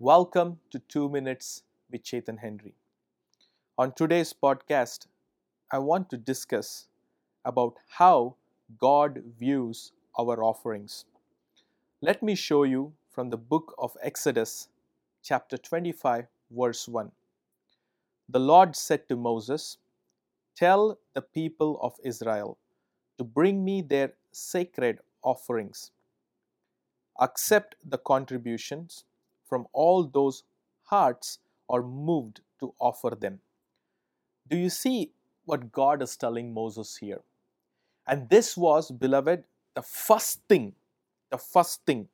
Welcome to 2 Minutes with Chetan Henry. On today's podcast, I want to discuss about how God views our offerings. Let me show you from the book of Exodus, chapter 25, verse 1. The Lord said to Moses, Tell the people of Israel to bring me their sacred offerings. Accept the contributions from all those hearts are moved to offer them. Do you see what God is telling Moses here? And this was, beloved, the first thing, the first thing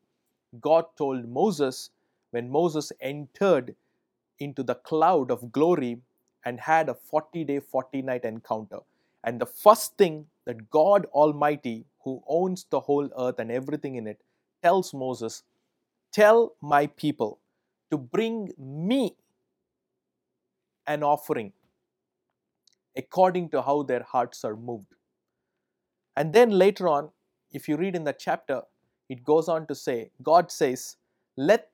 God told Moses when Moses entered into the cloud of glory and had a 40 day, 40 night encounter. And the first thing that God Almighty, who owns the whole earth and everything in it, tells Moses, Tell my people to bring me an offering according to how their hearts are moved. And then later on, if you read in the chapter, it goes on to say, God says, Let,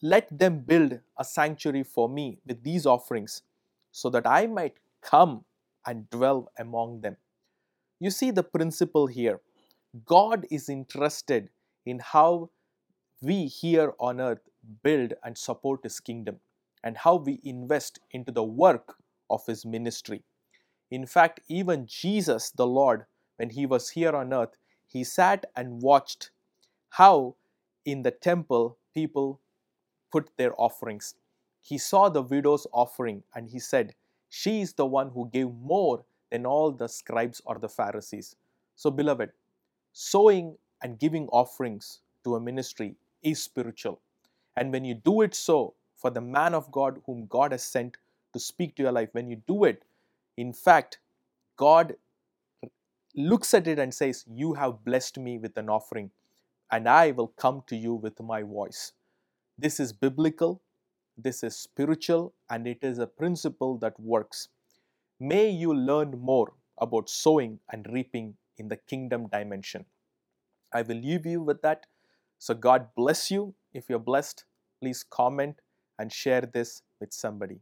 let them build a sanctuary for me with these offerings, so that I might come and dwell among them. You see the principle here. God is interested in how we here on earth build and support His kingdom and how we invest into the work of His ministry. In fact, even Jesus the Lord, when He was here on earth, He sat and watched how in the temple people put their offerings. He saw the widow's offering and He said, She is the one who gave more than all the scribes or the Pharisees. So, beloved, sowing and giving offerings to a ministry is spiritual. And when you do it so for the man of God whom God has sent to speak to your life, when you do it, in fact, God looks at it and says, You have blessed me with an offering, and I will come to you with my voice. This is biblical, this is spiritual, and it is a principle that works. May you learn more about sowing and reaping in the kingdom dimension. I will leave you with that. So, God bless you. If you're blessed, please comment and share this with somebody.